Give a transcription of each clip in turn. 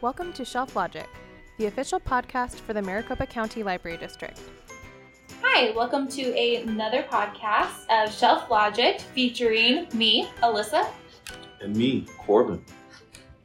Welcome to Shelf Logic, the official podcast for the Maricopa County Library District. Hi, welcome to another podcast of Shelf Logic featuring me, Alyssa, And me, Corbin.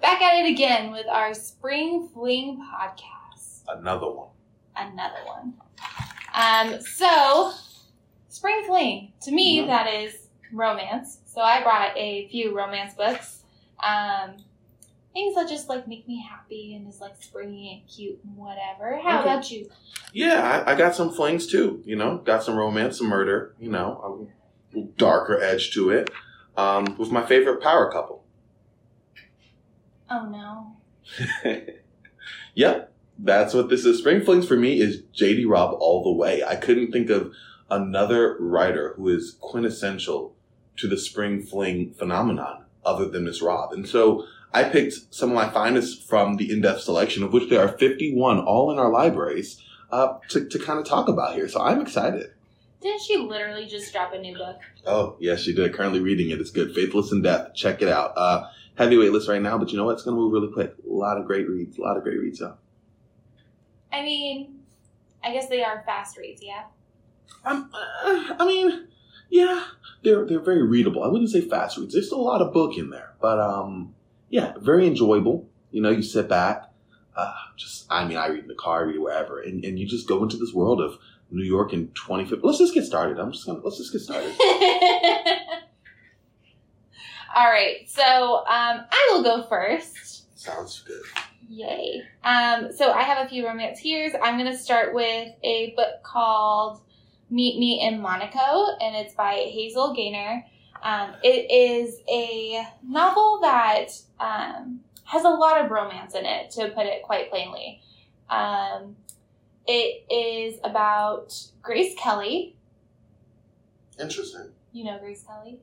back at it again with our Spring Fling podcast. Another one. Another one. Um, so, Spring Fling, to me, Mhm. that is romance. So, I brought a few romance books. Um, things that just like make me happy and is like springy and cute and whatever. How Okay. about you? Yeah, I, I got some flings too. You know, got some romance, some murder. You know, a little darker edge to it. Um, with my favorite power couple. Oh no. yep, that's what this is. Spring Flings for me is JD Robb all the way. I couldn't think of another writer who is quintessential to the Spring Fling phenomenon other than Miss Robb. And so I picked some of my finest from the In Death selection, of which there are 51 all in our libraries, uh, to, to kind of talk about here. So I'm excited. Didn't she literally just drop a new book? Oh, yes, she did. Currently reading it. It's good. Faithless in Death. Check it out. Uh, heavyweight list right now, but you know what? It's going to move really quick. A lot of great reads. A lot of great reads, though. I mean, I guess they are fast reads, yeah. Um, uh, I mean, yeah, they're they're very readable. I wouldn't say fast reads. There's still a lot of book in there, but um, yeah, very enjoyable. You know, you sit back, uh, just I mean, I read in the car, I read wherever, and, and you just go into this world of New York in 2050. Let's just get started. I'm just gonna let's just get started. All right, so um, I will go first. Sounds good. Yay. Um, so I have a few romance here's. I'm going to start with a book called Meet Me in Monaco, and it's by Hazel Gaynor. Um, it is a novel that um, has a lot of romance in it, to put it quite plainly. Um, it is about Grace Kelly. Interesting. You know Grace Kelly?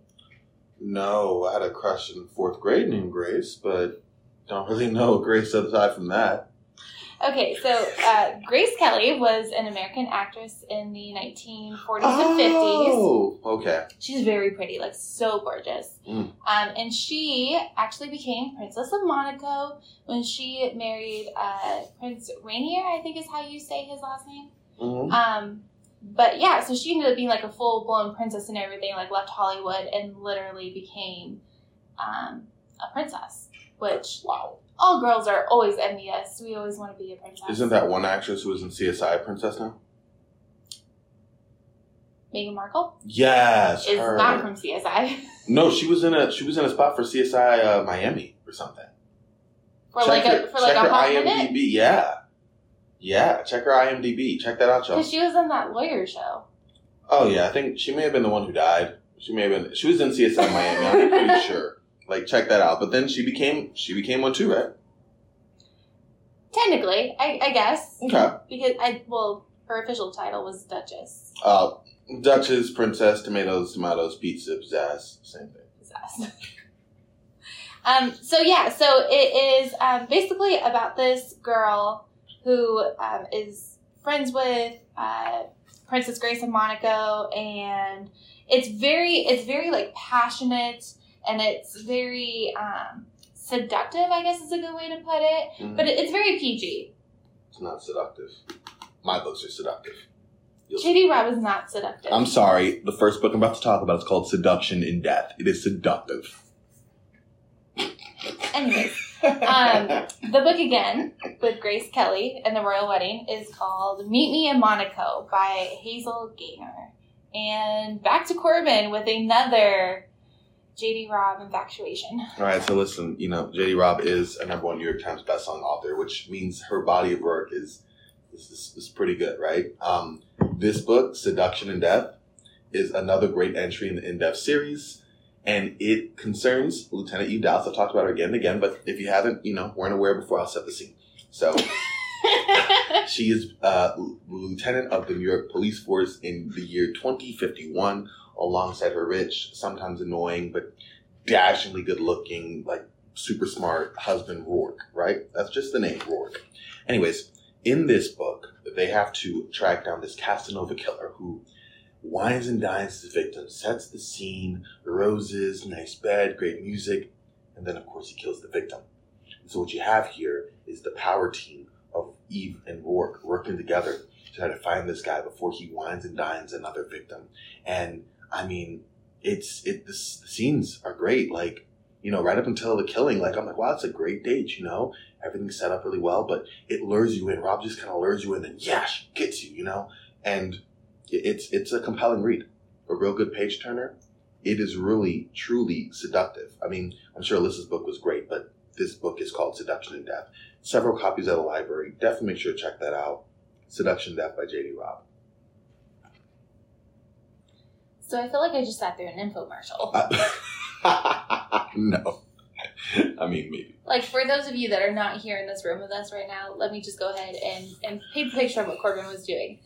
No, I had a crush in fourth grade named Grace, but don't really know Grace aside from that. Okay, so uh, Grace Kelly was an American actress in the 1940s and 50s. Oh, okay. She's very pretty, like so gorgeous. Mm. Um, and she actually became Princess of Monaco when she married uh, Prince Rainier, I think is how you say his last name. hmm Um, but yeah, so she ended up being like a full blown princess and everything, like left Hollywood and literally became um, a princess, which Wow. All girls are always envious. We always want to be a princess. Isn't that one actress who was in CSI Princess now? Meghan Markle? Yes, Is her. not from CSI. No, she was in a she was in a spot for CSI uh, Miami or something. for check like her, a for like a hot IMDb. minute. Yeah, yeah. Check her IMDb. Check that out, y'all. Because she was in that lawyer show. Oh yeah, I think she may have been the one who died. She may have been. She was in CSI Miami. I'm pretty sure. Like check that out. But then she became she became one too, right? Technically, I, I guess. Okay. Because I well, her official title was Duchess. Uh, Duchess, Princess, Tomatoes, Tomatoes, Pizza, Pizzazz, same thing. Possessed. um. So yeah. So it is um, basically about this girl who um, is friends with uh, Princess Grace of Monaco, and it's very it's very like passionate and it's very um, seductive. I guess is a good way to put it. Mhm. But it, it's very PG. It's not seductive. My books are seductive. J.D. Robb is not seductive. I'm sorry. The first book I'm about to talk about is called Seduction in Death. It is seductive. Anyways, um, the book again with Grace Kelly and the Royal Wedding is called Meet Me in Monaco by Hazel Gaynor. And back to Corbin with another J.D. Robb infatuation. All right, so listen, you know, J.D. Robb is a number one New York Times bestselling author, which means her body of work is is, is, is pretty good, right? Um, this book, Seduction in Death, is another great entry in the In Death series, and it concerns Lieutenant Eve Dallas. I've talked about her again and again, but if you haven't, you know, weren't aware before, I'll set the scene. So she is uh, lieutenant of the New York Police Force in the year 2051, alongside her rich, sometimes annoying, but dashingly good looking, like super smart husband, Roarke, right? That's just the name, Roarke. Anyways, in this book, they have to track down this Casanova killer who wines and dines his victim, sets the scene, roses, nice bed, great music, and then, of course, he kills the victim. so what you have here is the power team of Eve and Roarke working together to try to find this guy before he wines and dines another victim. And I mean, it's it. The, scenes are great. Like you know, right up until the killing, like I'm like, wow, it's a great date. You know, everything's set up really well, but it lures you in. Robb just kind of lures you in, and yeah, gets you. You know, and it's it's a compelling read, a real good page turner. It is really truly seductive. I mean, I'm sure Alyssa's book was great, but this book is called Seduction in Death. Several copies at the library. Definitely make sure to check that out. Seduction Death by J.D. Robb. So I feel like I just sat through an infomercial. Uh, no. I mean, maybe. Like for those of you that are not here in this room with us right now, let me just go ahead and, and paint the picture of what Corbin was doing.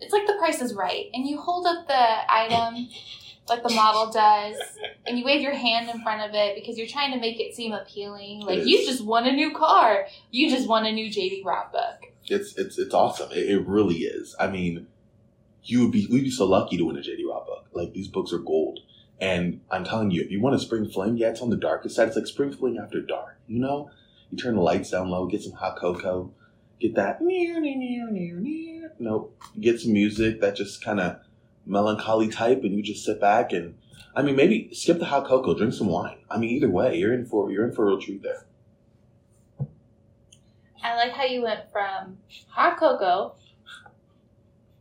It's like the price is right. And you hold up the item like the model does, and you wave your hand in front of it because you're trying to make it seem appealing. Like you just won a new car. You just won a new JD Robb book. It's it's it's awesome. It, it really is. I mean, you would be we'd be so lucky to win a JD Robb book. Like these books are gold. And I'm telling you, if you want a spring fling, yeah, it's on the darkest side. It's like spring fling after dark. You know, you turn the lights down low, get some hot cocoa, get that. Nope. Get some music that just kind of melancholy type, and you just sit back and, I mean, maybe skip the hot cocoa, drink some wine. I mean, either way, you're in for you're in for a real treat there. I like how you went from hot cocoa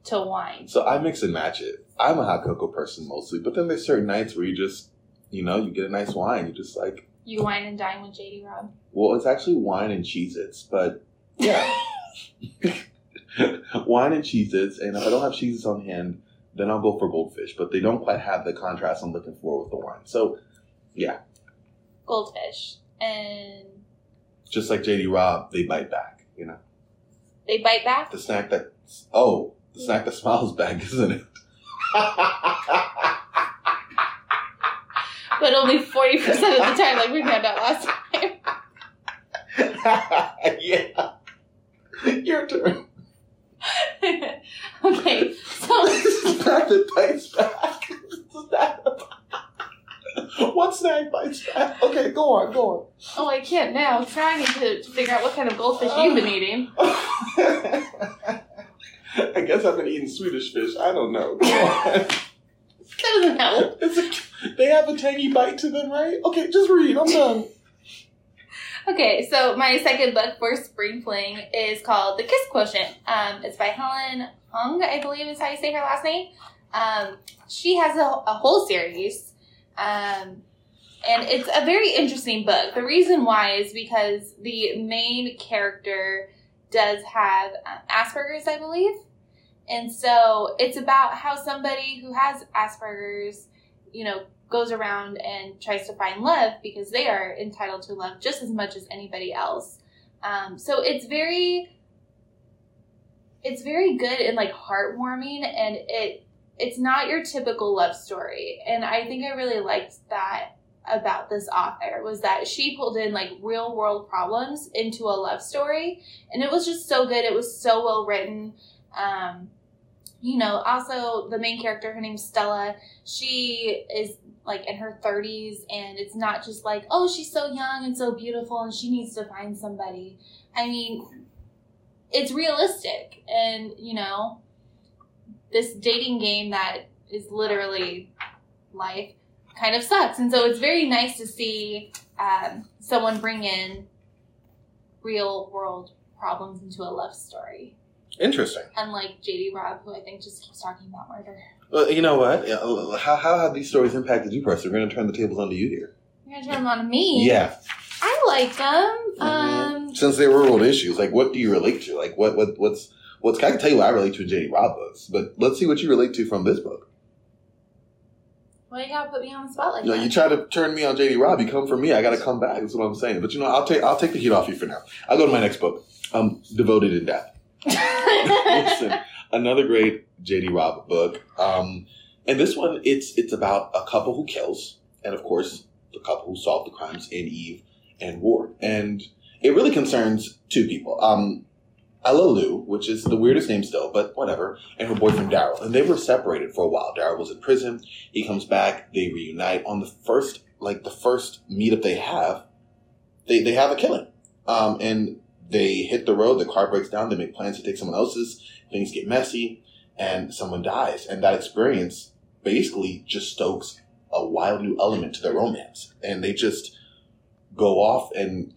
to wine. So I mix and match it. I'm a hot cocoa person mostly, but then there's certain nights where you just, you know, you get a nice wine. You just like. You wine and dine with JD Robb. Well, it's actually wine and Cheez-Its, but yeah. wine and Cheez-Its, and if I don't have Cheez-Its on hand, then I'll go for goldfish. But they don't quite have the contrast I'm looking for with the wine. So, yeah. Goldfish. And. Just like JD Robb, they bite back, you know? They bite back? The snack that. Oh, the snack that smiles back, isn't it? but only 40% of the time, like we found out last time. yeah. Your turn. okay, so. Snack that bites back. what snack bites back? Okay, go on, go on. Oh, I can't now. I'm trying to, to figure out what kind of goldfish you've been eating. Guess I've been eating Swedish fish. I don't know. Go on. That doesn't help. It's a, they have a tangy bite to them, right? Okay, just read. I'm done. Okay, so my second book for Spring Fling is called The Kiss Quotient. Um, it's by Helen Hoang, I believe is how you say her last name. Um, she has a, a whole series, um, and it's a very interesting book. The reason why is because the main character does have um, Asperger's, I believe. And so it's about how somebody who has Asperger's, you know, goes around and tries to find love because they are entitled to love just as much as anybody else. Um, so it's very, it's very good and like heartwarming, and it it's not your typical love story. And I think I really liked that about this author was that she pulled in like real world problems into a love story and it was just so good it was so well written um you know also the main character her name's stella she is like in her 30s and it's not just like oh she's so young and so beautiful and she needs to find somebody i mean it's realistic and you know this dating game that is literally life kind of sucks. And so it's very nice to see um, someone bring in real world problems into a love story. Interesting. And like JD Robb, who I think just keeps talking about murder. Well, you know what? How, how have these stories impacted you personally? We're going to turn the tables onto you here. You're going to turn them on me? Yeah. I like them. Mm-hmm. Um, Since they were real issues, like what do you relate to? Like what what what's what's I can tell you what I relate to in JD Robb books, but let's see what you relate to from this book. well, you gotta put me on the spot like You know, that. you try to turn me on JD Robb, you come for me, I got to come back. That's what I'm saying. But you know, I'll take I'll take the heat off you for now. I'll go to my next book. Um, Devoted in Death. Listen, another great JD Robb book. Um, and this one, it's it's about a couple who kills, and of course, the couple who solved the crimes in Eve and Ward. And it really concerns two people. Um, Ella which is the weirdest name still, but whatever, and her boyfriend Daryl. And they were separated for a while. Daryl was in prison. He comes back. They reunite on the first, like the first meetup they have. they they have a killing, um, and they hit the road. The car breaks down. They make plans to take someone else's. Things get messy, and someone dies. And that experience basically just stokes a wild new element to their romance, and they just go off and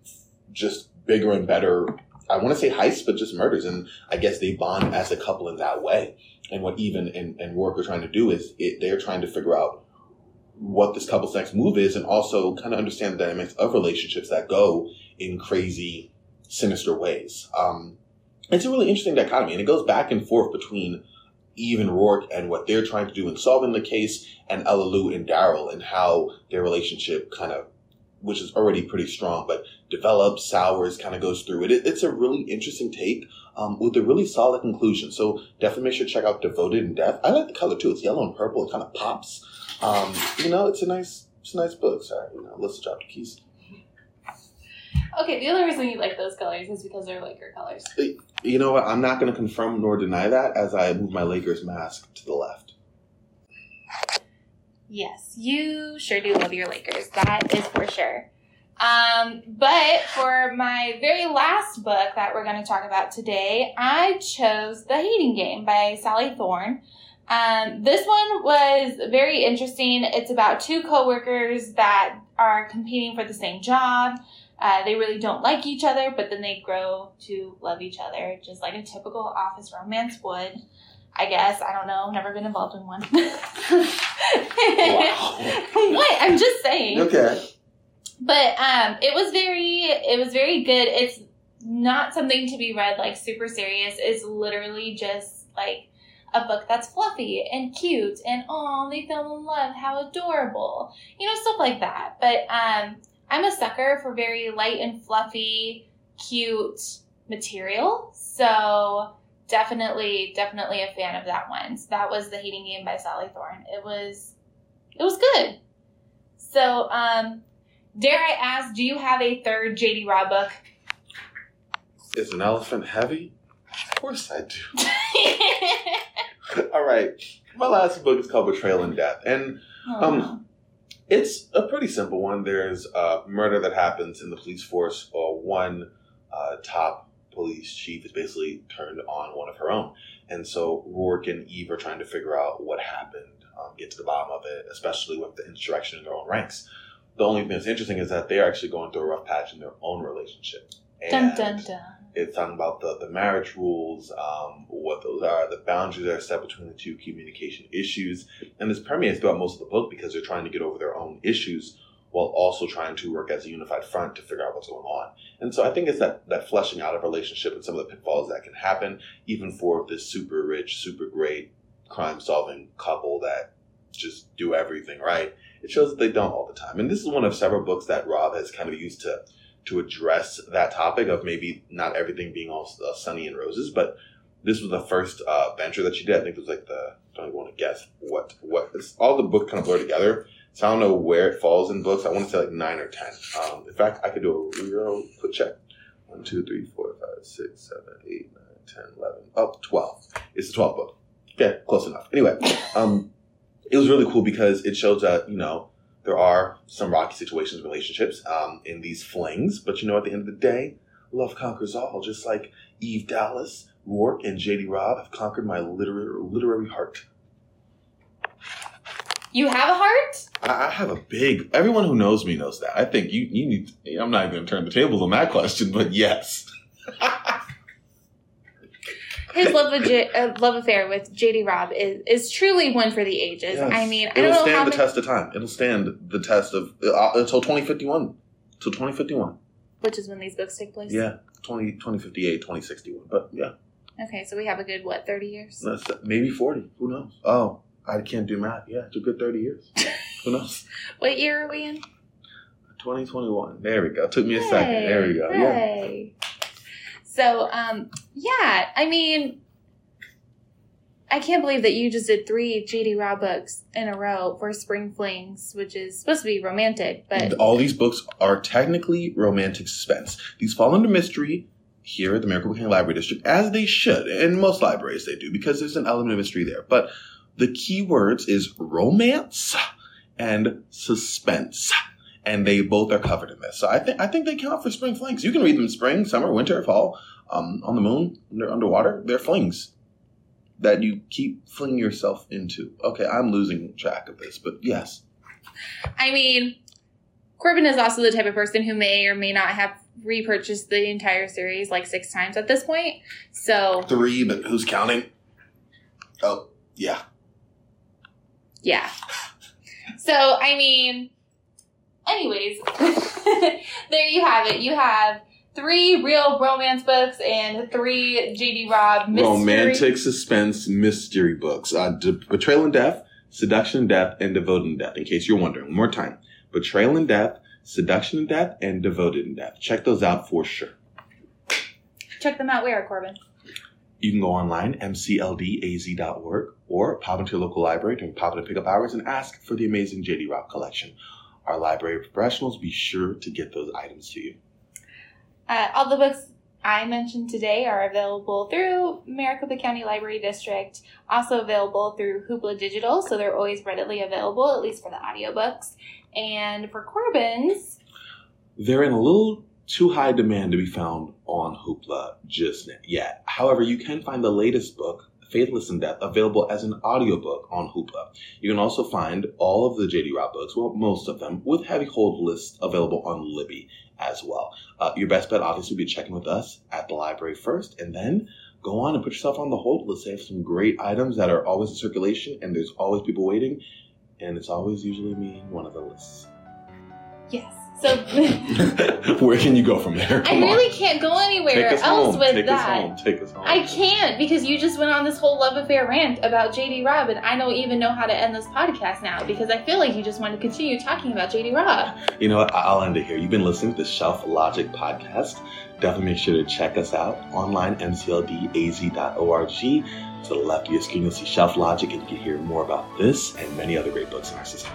just bigger and better. I want to say heists, but just murders, and I guess they bond as a couple in that way. And what even and, and Roarke are trying to do is it, they're trying to figure out what this couple's next move is, and also kind of understand the dynamics of relationships that go in crazy, sinister ways. Um, it's a really interesting dichotomy, and it goes back and forth between Eve and Roarke and what they're trying to do in solving the case, and Ella-Loo and Daryl and how their relationship kind of, which is already pretty strong, but develops, sours, kind of goes through it. it. It's a really interesting take um, with a really solid conclusion. So definitely make sure to check out Devoted in Death. I like the color too. It's yellow and purple. It kind of pops. Um, you know, it's a nice, it's a nice book. Sorry, you know, let's drop the keys. Okay, the only reason you like those colors is because they're Laker colors. You know what? I'm not going to confirm nor deny that as I move my Lakers mask to the left. Yes, you sure do love your Lakers. That is for sure. Um, but for my very last book that we're going to talk about today, I chose The Hating Game by Sally Thorne. Um, this one was very interesting. It's about two coworkers that are competing for the same job. Uh, they really don't like each other, but then they grow to love each other, just like a typical office romance would. I guess I don't know. Never been involved in one. what? I'm just saying. Okay. But um, it was very, it was very good. It's not something to be read like super serious. It's literally just like a book that's fluffy and cute and oh, they fell in love. How adorable, you know, stuff like that. But um, I'm a sucker for very light and fluffy, cute material. So definitely, definitely a fan of that one. So that was The Hating Game by Sally Thorne. It was, it was good. So, um, dare I ask, do you have a third JD Robb book? Is an elephant heavy? Of course I do. All right. My last book is called Betrayal and Death. And um, it's a pretty simple one. There's a murder that happens in the police force, or one uh, top police chief is basically turned on one of her own. And so Roarke and Eve are trying to figure out what happened, um, get to the bottom of it, especially with the insurrection in their own ranks. The only thing that's interesting is that they're actually going through a rough patch in their own relationship. dun dun dun. It's talking about the, the marriage rules, um, what those are, the boundaries that are set between the two communication issues. And this permeates throughout most of the book because they're trying to get over their own issues while also trying to work as a unified front to figure out what's going on. And so I think it's that, that fleshing out of relationship and some of the pitfalls that can happen, even for this super rich, super great crime solving couple that just do everything right. It shows that they don't all the time. And this is one of several books that Robb has kind of used to to address that topic of maybe not everything being all uh, sunny and roses, but this was the first uh, venture that she did. I think it was like the I don't even want to guess what what all the books kind of blur together. So I don't know where it falls in books. I want to say like nine or ten. Um, in fact, I could do a real quick check. One, two, three, four, five, six, seven, eight, nine, ten, eleven. Oh, 12. It's the 12th book. Okay, close enough. Anyway, um, it was really cool because it shows that, you know, there are some rocky situations, relationships um, in these flings, but you know, at the end of the day, love conquers all. Just like Eve Dallas, Roarke, and J.D. Robb have conquered my literary literary heart. You have a heart? I, I have a big. Everyone who knows me knows that. I think you you need. I'm not even going to turn the tables on that question, but yes. His love, J- uh, love affair with JD Robb is, is truly one for the ages. Yes. I mean, I It'll don't know stand the many, test of time. It'll stand the test of uh, until 2051. Until 2051. which is when these books take place. Yeah, 20, 2058, 2061. But yeah, Okay, so we have a good what, thirty years? that's maybe 40. Who knows? Oh, I can't do math. Yeah, it's a good 30 years. Who knows? What year are we in? 2021. There we go. Took me a second. There we go. Yeah. So, um, yeah, I mean, I can't believe that you just did three JD Robb books in a row for Spring Flings, which is supposed to be romantic, but All these books are technically romantic suspense. These fall under mystery here at the Maricopa County Library District, as they should. In most libraries, they do, because there's an element of mystery there. But the key words is romance and suspense. And they both are covered in this. So I think I think they count for spring flings. You can read them spring, summer, winter, fall, um, on the moon, under underwater. They're flings that you keep flinging yourself into. Okay, I'm losing track of this, but yes. I mean, Corbin is also the type of person who may or may not have repurchased the entire series like six times at this point. So Three, but who's counting? Oh, yeah. yeah. So I mean, anyways, there you have it. You have three real romance books and three J.D. Robb mystery. Romantic suspense mystery books. Uh, De- Betrayal and Death, Seduction and Death, and Devoted and Death. In case you're wondering, one more time. Betrayal and Death, Seduction and Death, and Devoted and Death. Check those out for sure. Check them out. Where Corbin? You can go online, mcldaz.org, or pop into your local library during pop and pickup hours and ask for the amazing JD Robb collection. Our library professionals be sure to get those items to you. Uh, all the books I mentioned today are available through Maricopa County Library District, also available through Hoopla Digital, so they're always readily available, at least for the audiobooks. And for Corbin's, They're in a little too high demand to be found on Hoopla just yet. However, you can find the latest book, Faithless in Death, available as an audiobook on Hoopla. You can also find all of the JD Robb books, well, most of them, with heavy hold lists available on Libby as well. Uh, your best bet, obviously, would be checking with us at the library first, and then go on and put yourself on the hold list. They have some great items that are always in circulation, and there's always people waiting, and it's always usually me one of the lists. yes. So Where can you go from there? I Come on. really can't go anywhere Take us else home. with Take that. us home. Take us home. I can't because you just went on this whole love affair rant about JD Robb, and I don't even know how to end this podcast now because I feel like you just want to continue talking about JD Robb. You know what? I- I'll end it here. You've been listening to the Shelf Logic podcast. Definitely make sure to check us out online, mcldaz.org. To the left of your screen, you'll see Shelf Logic, and you can hear more about this and many other great books in our system.